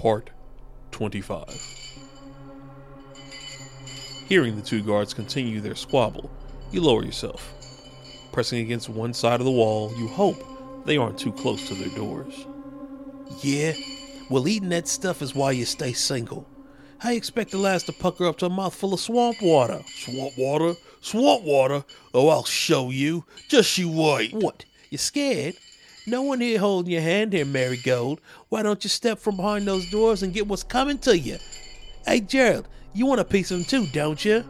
Part 25. Hearing the two guards continue their squabble, you lower yourself. Pressing against one side of the wall, you hope they aren't too close to their doors. Yeah? Well, eating that stuff is why you stay single. How you expect the lass to pucker up to a mouthful of swamp water? Swamp water? Swamp water? Oh, I'll show you. Just you wait. What? You scared? No one here holding your hand here, Marigold. Why don't you step from behind those doors and get what's coming to you? Hey, Gerald, you want a piece of them too, don't you?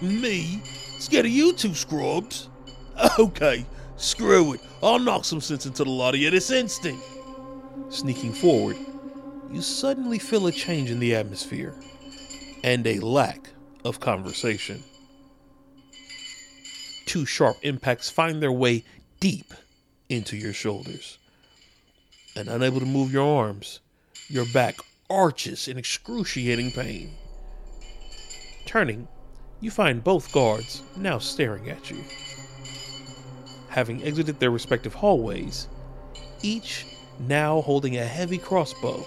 Me? Scared of you two scrubs? Okay, screw it. I'll knock some sense into the lot of you this instant. Sneaking forward, you suddenly feel a change in the atmosphere and a lack of conversation. Two sharp impacts find their way deep into your shoulders. And unable to move your arms, your back arches in excruciating pain. Turning, you find both guards now staring at you. Having exited their respective hallways, each now holding a heavy crossbow,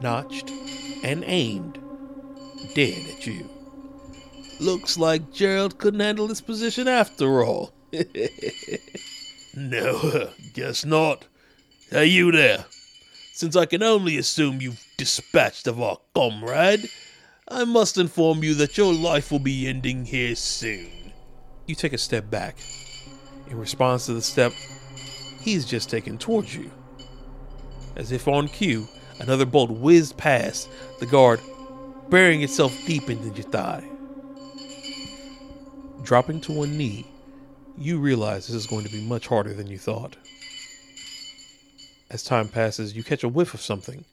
notched and aimed dead at you. Looks like Gerald couldn't handle this position after all. no, guess not. Hey, you there. Since I can only assume you've dispatched of our comrade, I must inform you that your life will be ending here soon. You take a step back. In response to the step, he's just taken towards you. As if on cue, another bolt whizzed past the guard, burying itself deep into your thigh. Dropping to one knee, you realize this is going to be much harder than you thought. As time passes, you catch a whiff of something.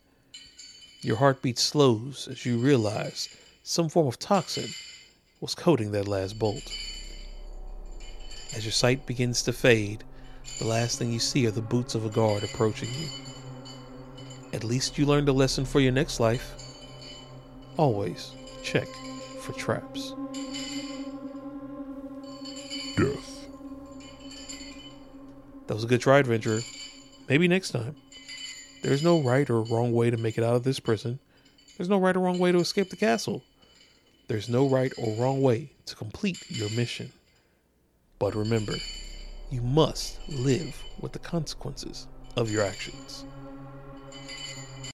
Your heartbeat slows as you realize some form of toxin was coating that last bolt. As your sight begins to fade, the last thing you see are the boots of a guard approaching you. At least you learned a lesson for your next life. Always check for traps. That was a good try, adventurer. Maybe next time. There's no right or wrong way to make it out of this prison. There's no right or wrong way to escape the castle. There's no right or wrong way to complete your mission. But remember, you must live with the consequences of your actions.